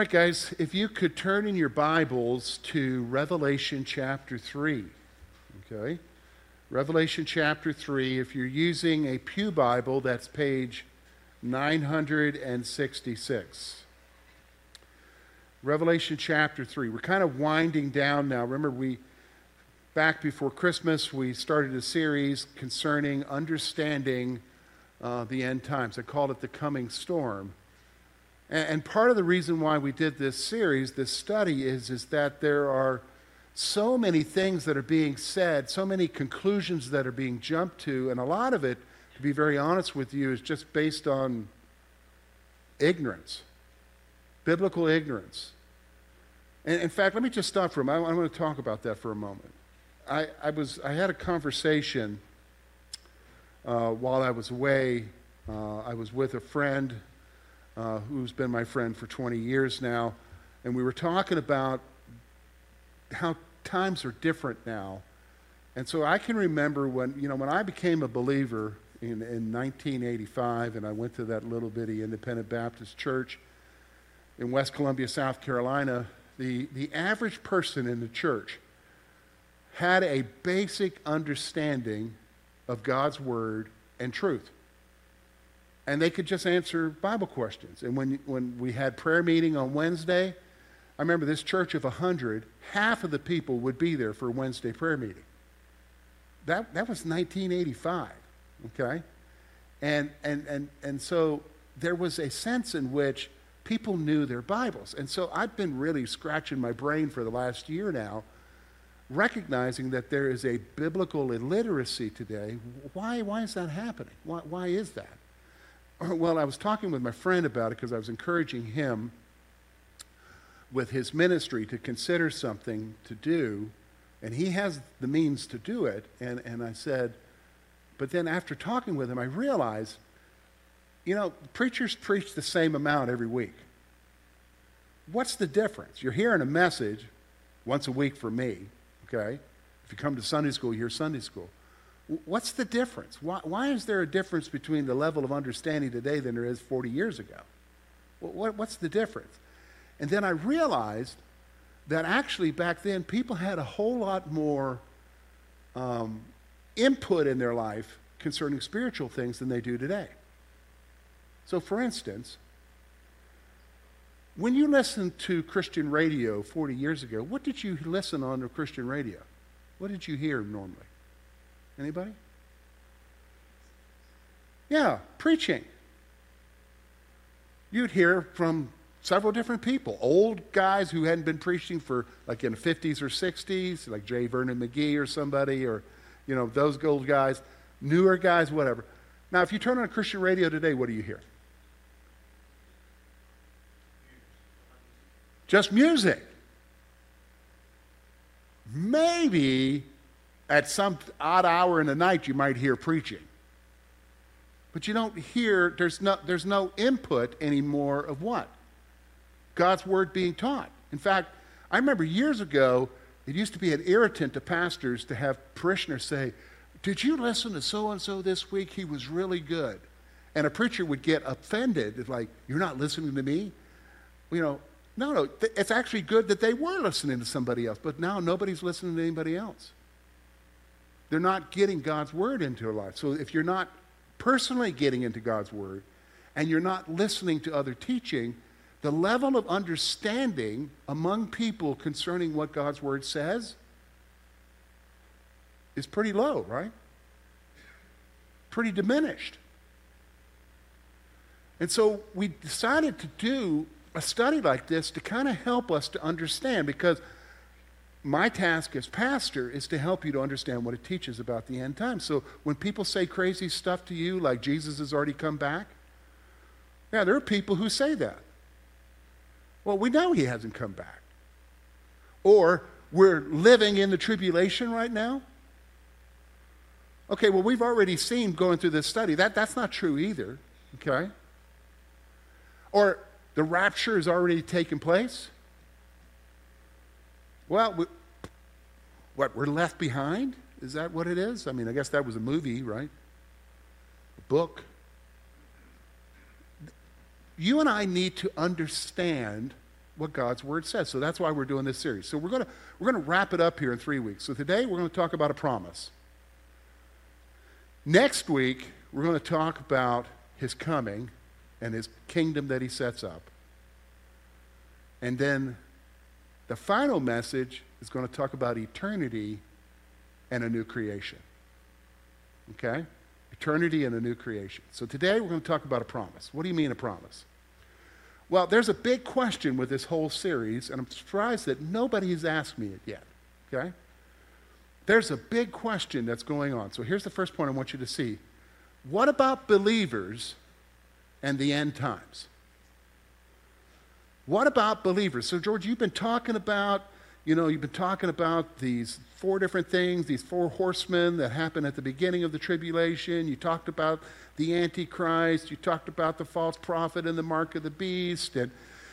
All right, guys, if you could turn in your Bibles to Revelation chapter 3. Okay? Revelation chapter 3. If you're using a Pew Bible, that's page 966. Revelation chapter 3. We're kind of winding down now. Remember, we back before Christmas, we started a series concerning understanding uh, the end times. I called it the coming storm. And, part of the reason why we did this series, this study, is, is that there are so many things that are being said, so many conclusions that are being jumped to, and a lot of it, to be very honest with you, is just based on ignorance, biblical ignorance. And in fact, let me just stop for a moment. I want to talk about that for a moment. I, I, was, I had a conversation uh, while I was away. Uh, I was with a friend uh, who's been my friend for 20 years now, and we were talking about how times are different now. And so I can remember when, you know, when I became a believer in, in 1985 and I went to that little bitty independent Baptist church in West Columbia, South Carolina, the, the average person in the church had a basic understanding of God's word and truth and they could just answer Bible questions. And when, when we had prayer meeting on Wednesday, I remember this church of 100, half of the people would be there for Wednesday prayer meeting. That, that was 1985, okay? And, and, and, and so there was a sense in which people knew their Bibles. And so I've been really scratching my brain for the last year now, recognizing that there is a biblical illiteracy today. Why, why is that happening? Why, why is that? Well, I was talking with my friend about it because I was encouraging him with his ministry to consider something to do, and he has the means to do it. And, and I said, but then after talking with him, I realized, you know, preachers preach the same amount every week. What's the difference? You're hearing a message once a week for me, okay? If you come to Sunday school, you hear Sunday school. What's the difference? Why, why is there a difference between the level of understanding today than there is 40 years ago? What, what's the difference? And then I realized that actually back then people had a whole lot more um, input in their life concerning spiritual things than they do today. So, for instance, when you listened to Christian radio 40 years ago, what did you listen on to Christian radio? What did you hear normally? Anybody? Yeah, preaching. You'd hear from several different people. Old guys who hadn't been preaching for like in the 50s or 60s, like J. Vernon McGee or somebody, or, you know, those old guys. Newer guys, whatever. Now, if you turn on a Christian radio today, what do you hear? Just music. Maybe at some odd hour in the night, you might hear preaching. But you don't hear, there's no, there's no input anymore of what? God's word being taught. In fact, I remember years ago, it used to be an irritant to pastors to have parishioners say, Did you listen to so and so this week? He was really good. And a preacher would get offended, like, You're not listening to me? You know, no, no, it's actually good that they were listening to somebody else, but now nobody's listening to anybody else. They're not getting God's word into their life. So if you're not personally getting into God's word and you're not listening to other teaching, the level of understanding among people concerning what God's word says is pretty low, right? Pretty diminished. And so we decided to do a study like this to kind of help us to understand because my task as pastor is to help you to understand what it teaches about the end times. So when people say crazy stuff to you, like Jesus has already come back, yeah, there are people who say that. Well, we know he hasn't come back. Or we're living in the tribulation right now. Okay, well, we've already seen going through this study that that's not true either. Okay? Or the rapture has already taken place. Well, we, what, we're left behind? Is that what it is? I mean, I guess that was a movie, right? A book. You and I need to understand what God's word says. So that's why we're doing this series. So we're going to we're going to wrap it up here in 3 weeks. So today we're going to talk about a promise. Next week we're going to talk about his coming and his kingdom that he sets up. And then the final message is going to talk about eternity and a new creation. Okay? Eternity and a new creation. So today we're going to talk about a promise. What do you mean a promise? Well, there's a big question with this whole series, and I'm surprised that nobody has asked me it yet. Okay? There's a big question that's going on. So here's the first point I want you to see. What about believers and the end times? What about believers? So, George, you've been talking about, you know, you've been talking about these four different things, these four horsemen that happen at the beginning of the tribulation. You talked about the Antichrist. You talked about the false prophet and the mark of the beast. And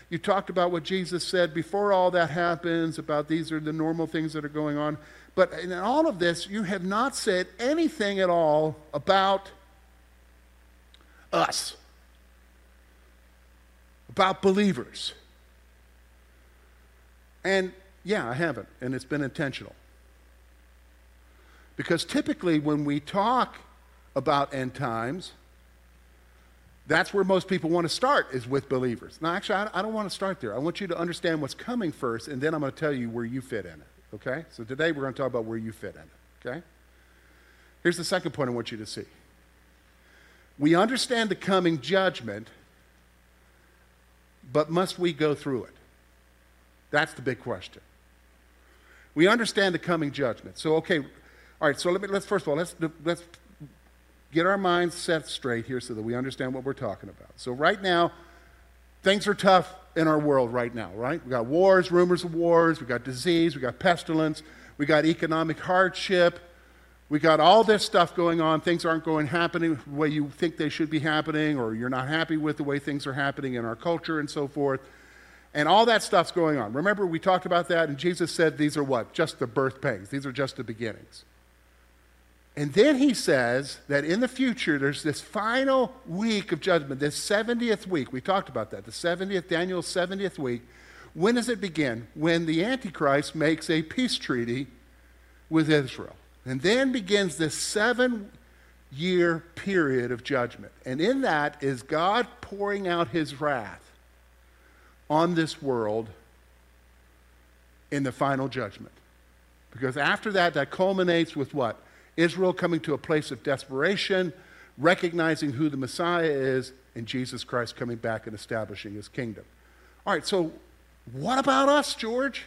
you talked about what Jesus said before all that happens, about these are the normal things that are going on. But in all of this, you have not said anything at all about us, about believers. And yeah, I haven't, and it's been intentional. Because typically, when we talk about end times, that's where most people want to start is with believers. Now, actually, I, don't want to start there. I want you to understand what's coming first, and then I'm going to tell you where you fit in it. Okay? So today we're going to talk about where you fit in it. Okay? Here's the second point I want you to see. We understand the coming judgment, but must we go through it? That's the big question. We understand the coming judgment. So, okay, all right, so let me, let's first of all, let's, let's get our minds set straight here so that we understand what we're talking about. So, right now, things are tough in our world right now, right? We got wars, rumors of wars, we got disease, we got pestilence, we got economic hardship, we got all this stuff going on. Things aren't going happening the way you think they should be happening, or you're not happy with the way things are happening in our culture and so forth. And all that stuff's going on. Remember, we talked about that, and Jesus said these are what? Just the birth pangs. These are just the beginnings. And then he says that in the future, there's this final week of judgment, this 70th week. We talked about that, the 70th, Daniel's 70th week. When does it begin? When the Antichrist makes a peace treaty with Israel. And then begins this seven year period of judgment. And in that is God pouring out his wrath on this world in the final judgment. Because after that, that culminates with what? Israel coming to a place of desperation, recognizing who the Messiah is, and Jesus Christ coming back and establishing his kingdom. All right, so what about us, George?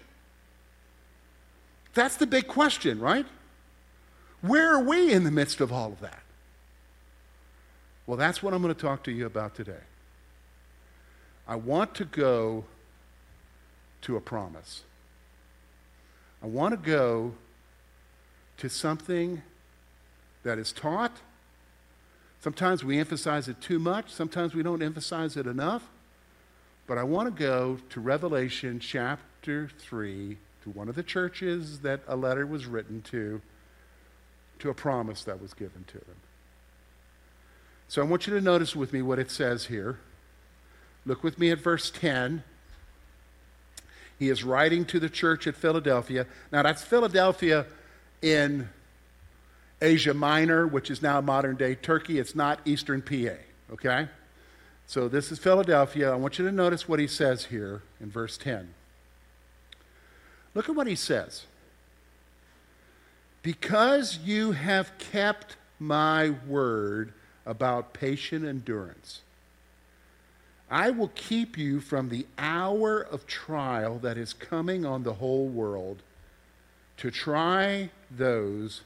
That's the big question, right? Where are we in the midst of all of that? Well, that's what I'm going to talk to you about today. I want to go to a promise. I want to go to something that is taught. Sometimes we emphasize it too much, sometimes we don't emphasize it enough. But I want to go to Revelation chapter 3, to one of the churches that a letter was written to, to a promise that was given to them. So I want you to notice with me what it says here. Look with me at verse 10. He is writing to the church at Philadelphia. Now, that's Philadelphia in Asia Minor, which is now modern day Turkey. It's not Eastern PA, okay? So this is Philadelphia. I want you to notice what he says here in verse 10. Look at what he says. Because you have kept my word about patient endurance I will keep you from the hour of trial that is coming on the whole world to try those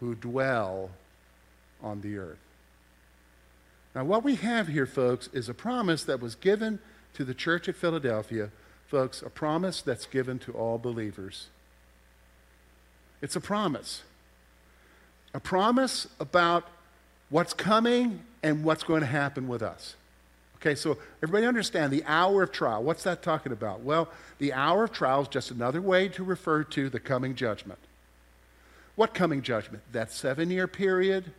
who dwell on the earth. Now, what we have here, folks, is a promise that was given to the church at Philadelphia. Folks, a promise that's given to all believers. It's a promise. A promise about what's coming and what's going to happen with us. Okay, so everybody understand the hour of trial. What's that talking about? Well, the hour of trial is just another way to refer to the coming judgment. What coming judgment? That seven year period,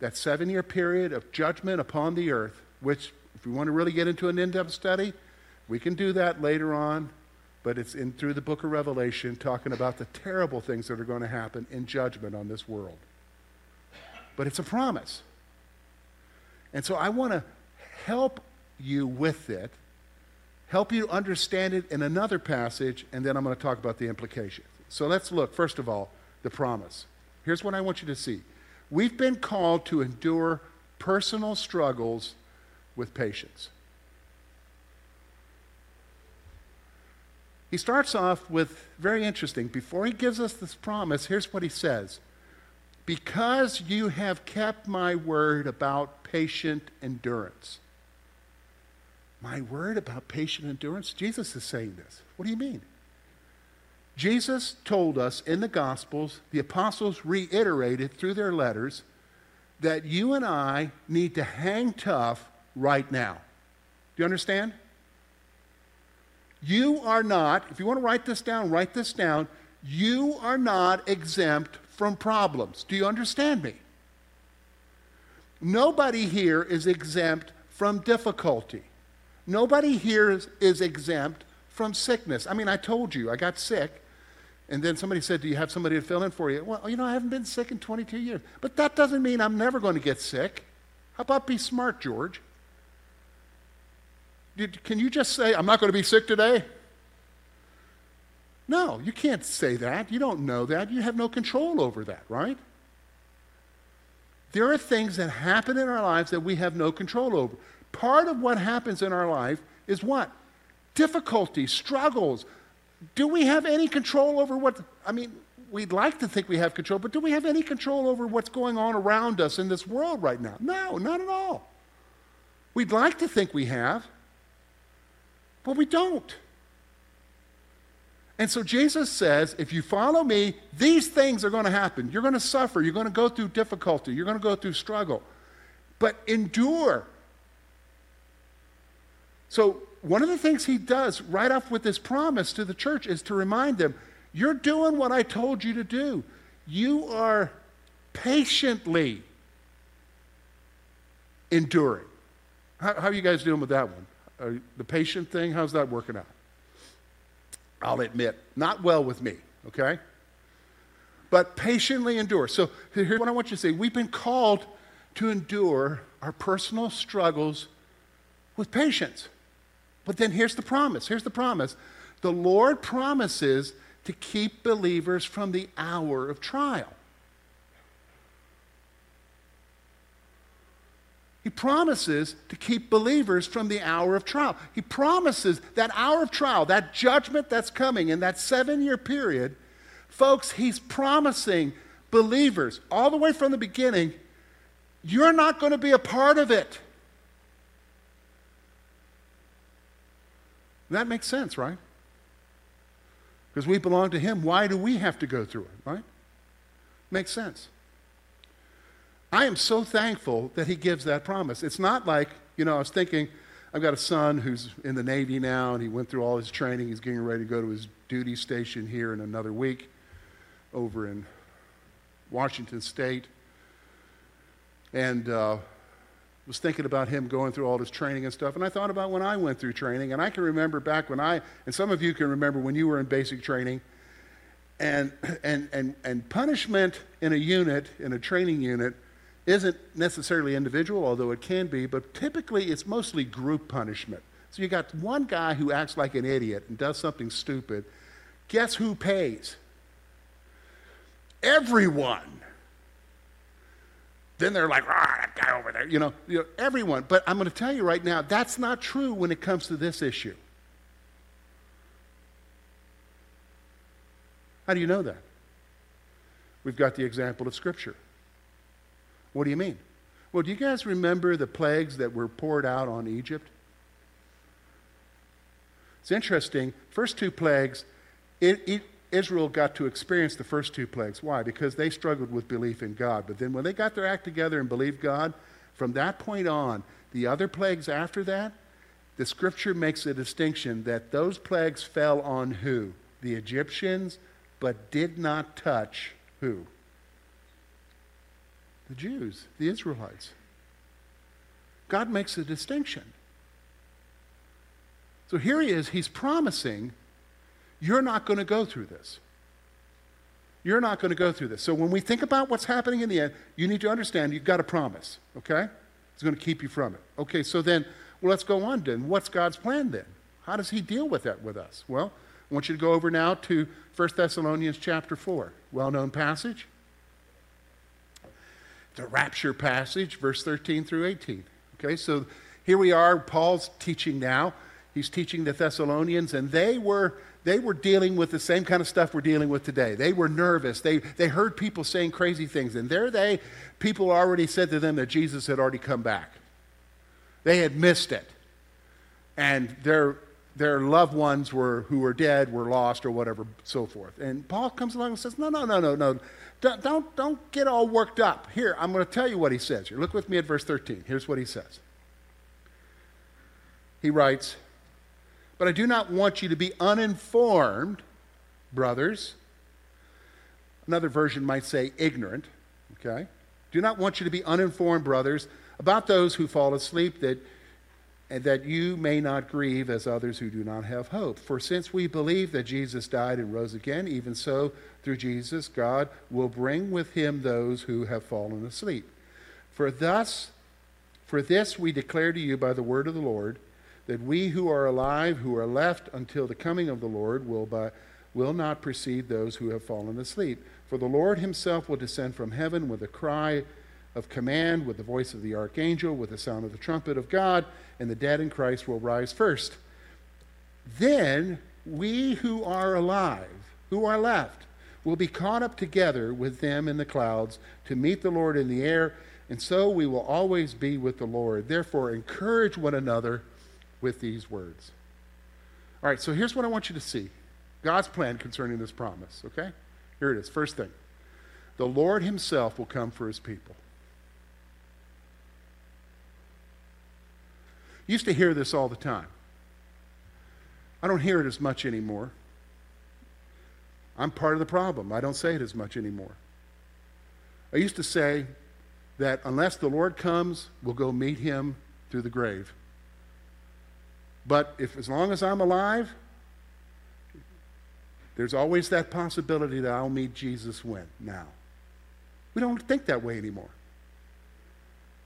that seven year period of judgment upon the earth, which, if we want to really get into an in depth study, We can do that later on, but it's in through the book of Revelation talking about the terrible things that are going to happen in judgment on this world. But it's a promise. And so I want to help you with it, help you understand it in another passage, and then I'm going to talk about the implications. So let's look, first of all, the promise. Here's what I want you to see we've been called to endure personal struggles with patience. He starts off with very interesting. Before he gives us this promise, here's what he says Because you have kept my word about patient endurance. My word about patient endurance? Jesus is saying this. What do you mean? Jesus told us in the Gospels, the apostles reiterated through their letters, that you and I need to hang tough right now. Do you understand? You are not, if you want to write this down, write this down. You are not exempt from problems. Do you understand me? Nobody here is exempt from difficulty. Nobody here is, is, exempt from sickness. I mean, I told you, I got sick, and then somebody said, Do you have somebody to fill in for you? Well, you know, I haven't been sick in 22 years. But that doesn't mean I'm never going to get sick. How about be smart, George? Can you just say, I'm not going to be sick today? No, you can't say that. You don't know that. You have no control over that, right? There are things that happen in our lives that we have no control over. Part of what happens in our life is what? Difficulties, struggles. Do we have any control over what? I mean, we'd like to think we have control, but do we have any control over what's going on around us in this world right now? No, not at all. We'd like to think we have. But we don't. And so Jesus says, if you follow me, these things are going to happen. You're going to suffer. You're going to go through difficulty. You're going to go through struggle. But endure. So, one of the things he does right off with this promise to the church is to remind them you're doing what I told you to do. You are patiently enduring. How, how are you guys doing with that one? Are, the patient thing, how's that working out? I'll admit, not well with me, okay? But patiently endure. So here's what I want you to say. We've been called to endure our personal struggles with patience. But then here's the promise. Here's the promise. The Lord promises to keep believers from the hour of trial. He promises to keep believers from the hour of trial. He promises that hour of trial, that judgment that's coming in that seven year period, folks, he's promising believers all the way from the beginning, you're not going to be a part of it. That makes sense, right? Because we belong to him. Why do we have to go through it, right? Makes sense. I am so thankful that he gives that promise. It's not like, you know, I was thinking, I've got a son who's in the Navy now, and he went through all his training. He's getting ready to go to his duty station here in another week over in Washington State. And uh, was thinking about him going through all this training and stuff. And I thought about when I went through training. And I can remember back when I, and some of you can remember when you were in basic training. And, and, and, and punishment in a unit, in a training unit, isn't necessarily individual, although it can be, but typically it's mostly group punishment. So you got one guy who acts like an idiot and does something stupid. Guess who pays? Everyone. Then they're like, ah, that guy over there, you know, you know everyone. But I'm going to tell you right now, that's not true when it comes to this issue. How do you know that? We've got the example of Scripture. What do you mean? Well, do you guys remember the plagues that were poured out on Egypt? It's interesting. First two plagues, it, it, Israel got to experience the first two plagues. Why? Because they struggled with belief in God. But then when they got their act together and believed God, from that point on, the other plagues after that, the scripture makes a distinction that those plagues fell on who? The Egyptians, but did not touch who? the Jews, the Israelites. God makes a distinction. So here he is, he's promising, you're not going to go through this. You're not going to go through this. So when we think about what's happening in the end, you need to understand you've got a promise, okay? It's going to keep you from it. Okay, so then, well, let's go on then. What's God's plan then? How does he deal with that with us? Well, I want you to go over now to 1 Thessalonians chapter 4, well known passage. The rapture passage, verse 13 through 18. Okay, so here we are. Paul's teaching now. He's teaching the Thessalonians, and they were they were dealing with the same kind of stuff we're dealing with today. They were nervous. They, they heard people saying crazy things. And there they, people already said to them that Jesus had already come back. They had missed it. And their, their loved ones were, who were dead were lost or whatever, so forth. And Paul comes along and says, No, no, no, no, no. Don't, don't, don't get all worked up. Here, I'm going to tell you what he says here. Look with me at verse 13. Here's what he says. He writes, but I do not want you to be uninformed, brothers. Another version might say ignorant, okay? Do not want you to be uninformed, brothers, about those who fall asleep, that, that you may not grieve as others who do not have hope. For since we believe that Jesus died and rose again, even so, through Jesus, God will bring with him those who have fallen asleep. For thus, for this we declare to you by the word of the Lord that we who are alive, who are left until the coming of the Lord, will, by, will not precede those who have fallen asleep. For the Lord himself will descend from heaven with a cry of command, with the voice of the archangel, with the sound of the trumpet of God, and the dead in Christ will rise first. Then we who are alive, who are left, will be caught up together with them in the clouds to meet the Lord in the air, and so we will always be with the Lord. Therefore, encourage one another with these words. All right, so here's what I want you to see God's plan concerning this promise, okay? Here it is. First thing the Lord Himself will come for His people. Used to hear this all the time. I don't hear it as much anymore. I'm part of the problem. I don't say it as much anymore. I used to say that unless the Lord comes, we'll go meet him through the grave. But if as long as I'm alive, there's always that possibility that I'll meet Jesus when? Now. We don't think that way anymore.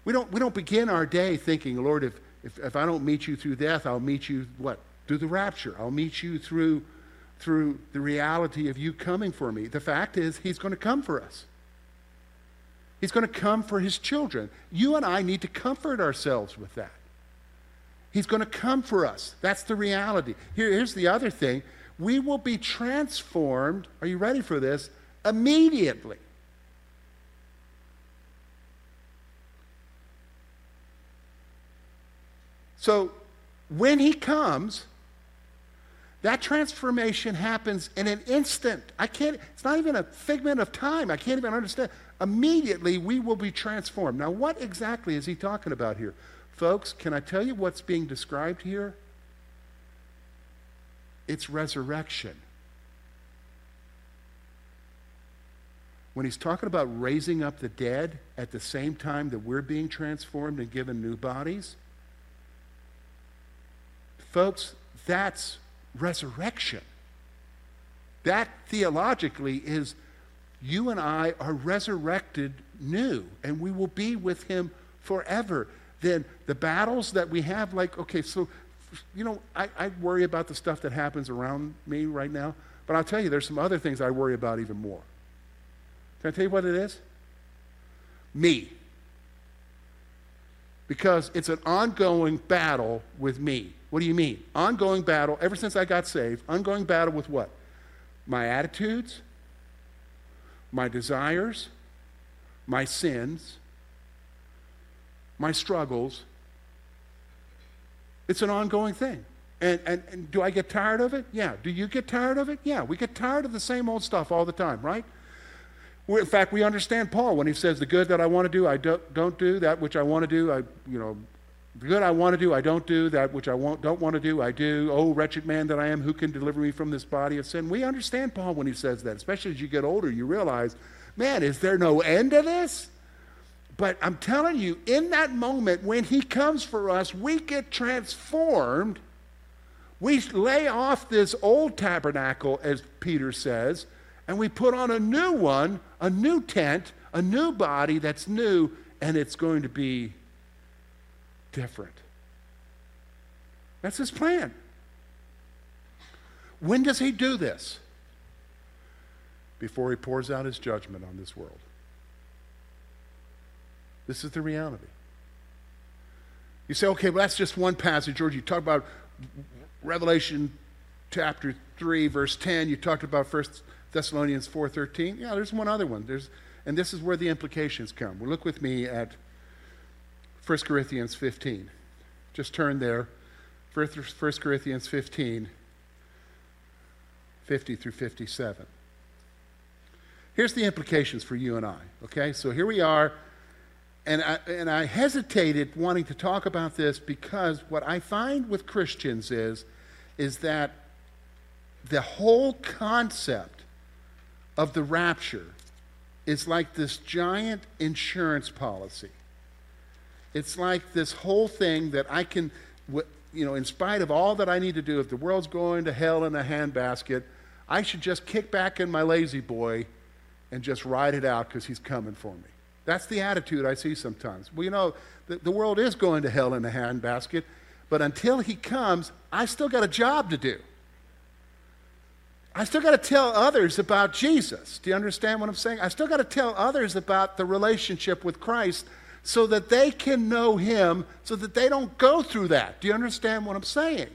We don't, we don't begin our day thinking, Lord, if, if, if I don't meet you through death, I'll meet you, what? Through the rapture. I'll meet you through, through the reality of you coming for me. The fact is, He's going to come for us. He's going to come for His children. You and I need to comfort ourselves with that. He's going to come for us. That's the reality. Here, here's the other thing we will be transformed. Are you ready for this? Immediately. So when he comes, that transformation happens in an instant. I can't, it's not even a figment of time. I can't even understand. Immediately, we will be transformed. Now, what exactly is he talking about here? Folks, can I tell you what's being described here? It's resurrection. When he's talking about raising up the dead at the same time that we're being transformed and given new bodies, folks, that's resurrection. That theologically is you and I are resurrected new, and we will be with him forever then the battles that we have, like, okay, so, you know, I, I worry about the stuff that happens around me right now, but I'll tell you, there's some other things I worry about even more. Can I tell you what it is? Me. Because it's an ongoing battle with me. What do you mean? Ongoing battle, ever since I got saved, ongoing battle with what? My attitudes, my desires, my sins, my struggles. It's an ongoing thing. And, and, and, do I get tired of it? Yeah. Do you get tired of it? Yeah. We get tired of the same old stuff all the time, right? in fact, we understand Paul when he says, The good that I want to do, I don't, don't do. That which I want to do, I, you know, the good I want to do, I don't do. That which I want, don't want to do, I do. Oh, wretched man that I am, who can deliver me from this body of sin? We understand Paul when he says that, especially as you get older, you realize, man, is there no end to this? But I'm telling you, in that moment when He comes for us, we get transformed We lay off this old tabernacle, as Peter says, and we put on a new one, a new tent, a new body that's new, and it's going to be different. That's his plan. When does he do this? Before he pours out his judgment on this world. This is the reality. You say, okay, well, that's just one passage. George, you talk about Revelation chapter 3, verse 10. You talked about 1 Thessalonians 4.13. Yeah, there's one other one. There's, and this is where the implications come. Well, look with me at 1 Corinthians 15. Just turn there. 1 Corinthians 15, 50 through 57. Here's the implications for you and I, okay? So here we are, and I, and I hesitated wanting to talk about this because what I find with Christians is, is that the whole concept of the rapture is like this giant insurance policy. It's like this whole thing that I can, you know, in spite of all that I need to do, if the world's going to hell in a handbasket, I should just kick back in my La-Z-Boy and just ride it out because he's coming for me. That's the attitude I see sometimes. Well, you know, the, the world is going to hell in a handbasket, but until he comes, I still got a job to do. I still got to tell others about Jesus. Do you understand what I'm saying? I still got to tell others about the relationship with Christ so that they can know him, so that they don't go through that. Do you understand what I'm saying?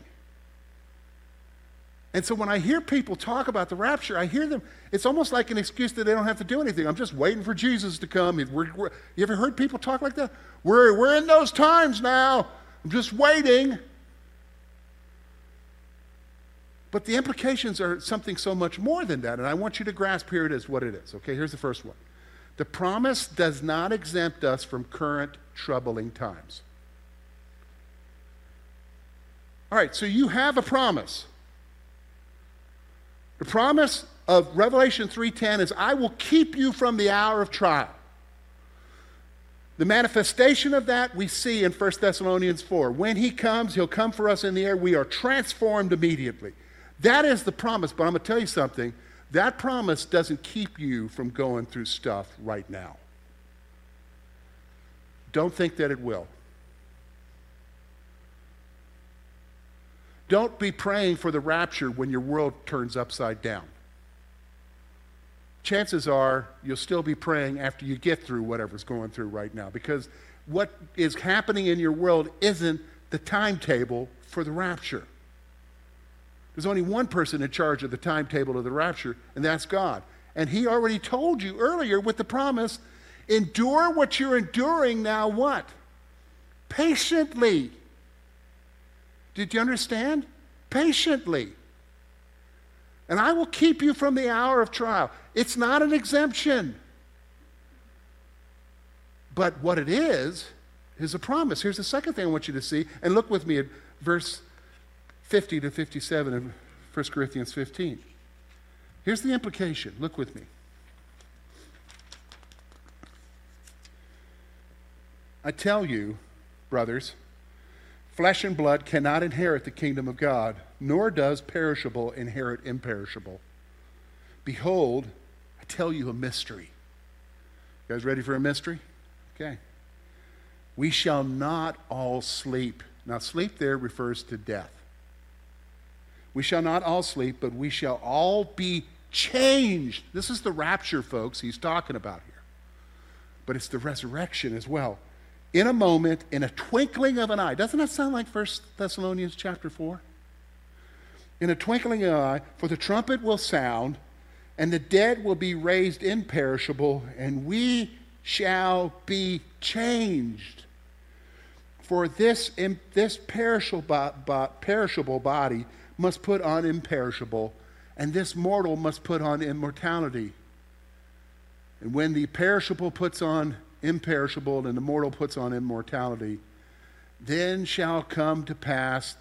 And so when I hear people talk about the rapture, I hear them, it's almost like an excuse that they don't have to do anything. I'm just waiting for Jesus to come. We're, we're, you ever heard people talk like that? We're, we're in those times now. I'm just waiting. But the implications are something so much more than that. And I want you to grasp here it is what it is. Okay, here's the first one. The promise does not exempt us from current troubling times. All right, so you have a promise. The promise of Revelation 3:10 is I will keep you from the hour of trial. The manifestation of that we see in 1 Thessalonians 4. When he comes, he'll come for us in the air. We are transformed immediately. That is the promise, but I'm going to tell you something. That promise doesn't keep you from going through stuff right now. Don't think that it will. Don't be praying for the rapture when your world turns upside down. Chances are you'll still be praying after you get through whatever's going through right now because what is happening in your world isn't the timetable for the rapture. There's only one person in charge of the timetable of the rapture, and that's God. And He already told you earlier with the promise endure what you're enduring now, what? Patiently. Did you understand? Patiently. And I will keep you from the hour of trial. It's not an exemption. But what it is, is a promise. Here's the second thing I want you to see. And look with me at verse 50 to 57 of 1 Corinthians 15. Here's the implication. Look with me. I tell you, brothers, flesh and blood cannot inherit the kingdom of God, nor does perishable inherit imperishable. Behold, I tell you a mystery. You guys ready for a mystery? Okay. We shall not all sleep. Now, sleep there refers to death. We shall not all sleep, but we shall all be changed. This is the rapture, folks, he's talking about here. But it's the resurrection as well in a moment, in a twinkling of an eye. Doesn't that sound like 1 Thessalonians chapter 4? In a twinkling of an eye, for the trumpet will sound, and the dead will be raised imperishable, and we shall be changed. For this, this perishable, body must put on imperishable, and this mortal must put on immortality. And when the perishable puts on imperishable, and the mortal puts on immortality, then shall come to pass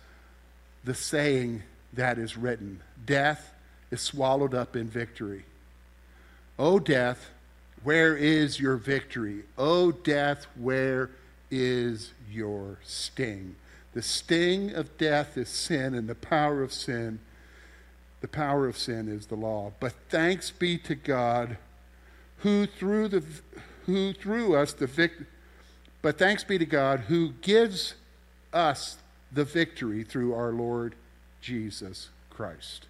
the saying that is written Death is swallowed up in victory. O death, where is your victory? O death, where is your sting? The sting of death is sin, and the power of sin, the power of sin is the law. But thanks be to God, who through the who through us the vic- but thanks be to God who gives us the victory through our Lord Jesus Christ.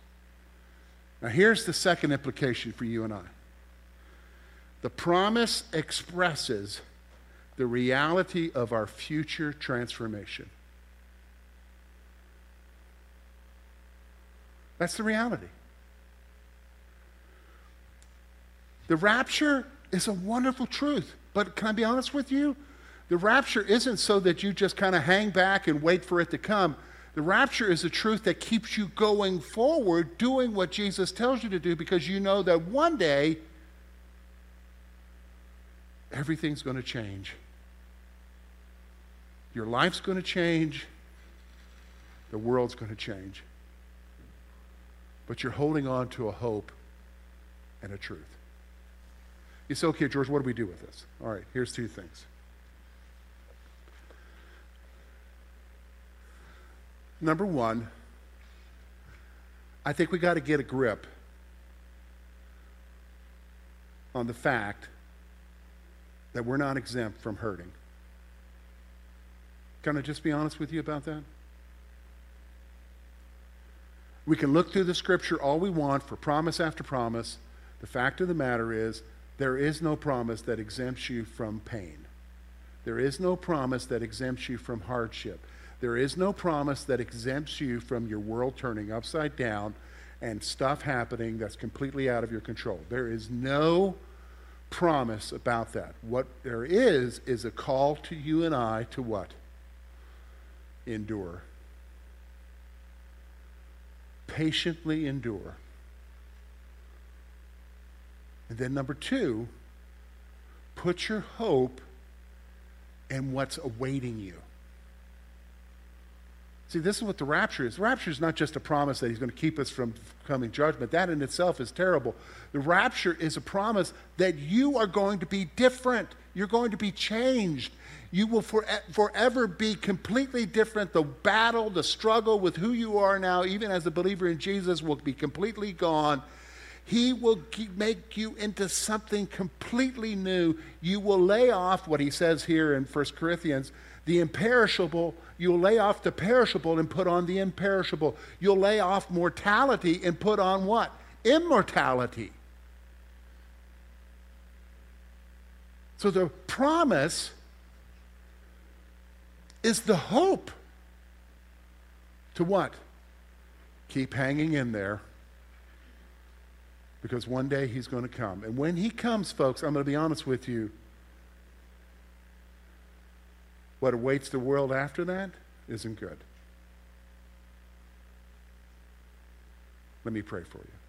Now, here's the second implication for you and I the promise expresses the reality of our future transformation. That's the reality. The rapture is a wonderful truth, but can I be honest with you? The rapture isn't so that you just kind of hang back and wait for it to come. The rapture is a truth that keeps you going forward, doing what Jesus tells you to do, because you know that one day everything's going to change. Your life's going to change, the world's going to change. But you're holding on to a hope and a truth. You say, okay, George, what do we do with this? All right, here's two things. Number one, I think we got to get a grip on the fact that we're not exempt from hurting. Can I just be honest with you about that? We can look through the scripture all we want for promise after promise. The fact of the matter is, there is no promise that exempts you from pain. There is no promise that exempts you from hardship. There is no promise that exempts you from your world turning upside down and stuff happening that's completely out of your control. There is no promise about that. What there is, is a call to you and I to what? Endure. Patiently endure. And then, number two, put your hope in what's awaiting you. See, this is what the rapture is. The rapture is not just a promise that he's going to keep us from coming judgment. That in itself is terrible. The rapture is a promise that you are going to be different. You're going to be changed. You will for, forever be completely different. The battle, the struggle with who you are now, even as a believer in Jesus, will be completely gone. He will make you into something completely new. You will lay off what he says here in 1 Corinthians the imperishable, you'll lay off the perishable and put on the imperishable. You'll lay off mortality and put on what? Immortality. So the promise is the hope to what? Keep hanging in there because one day he's going to come. And when he comes, folks, I'm going to be honest with you what awaits the world after that isn't good. Let me pray for you.